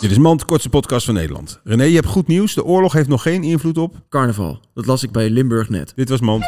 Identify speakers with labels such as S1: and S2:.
S1: Dit is Mand, kortste podcast van Nederland. René, je hebt goed nieuws. De oorlog heeft nog geen invloed op.
S2: Carnaval. Dat las ik bij Limburg net.
S1: Dit was Mand.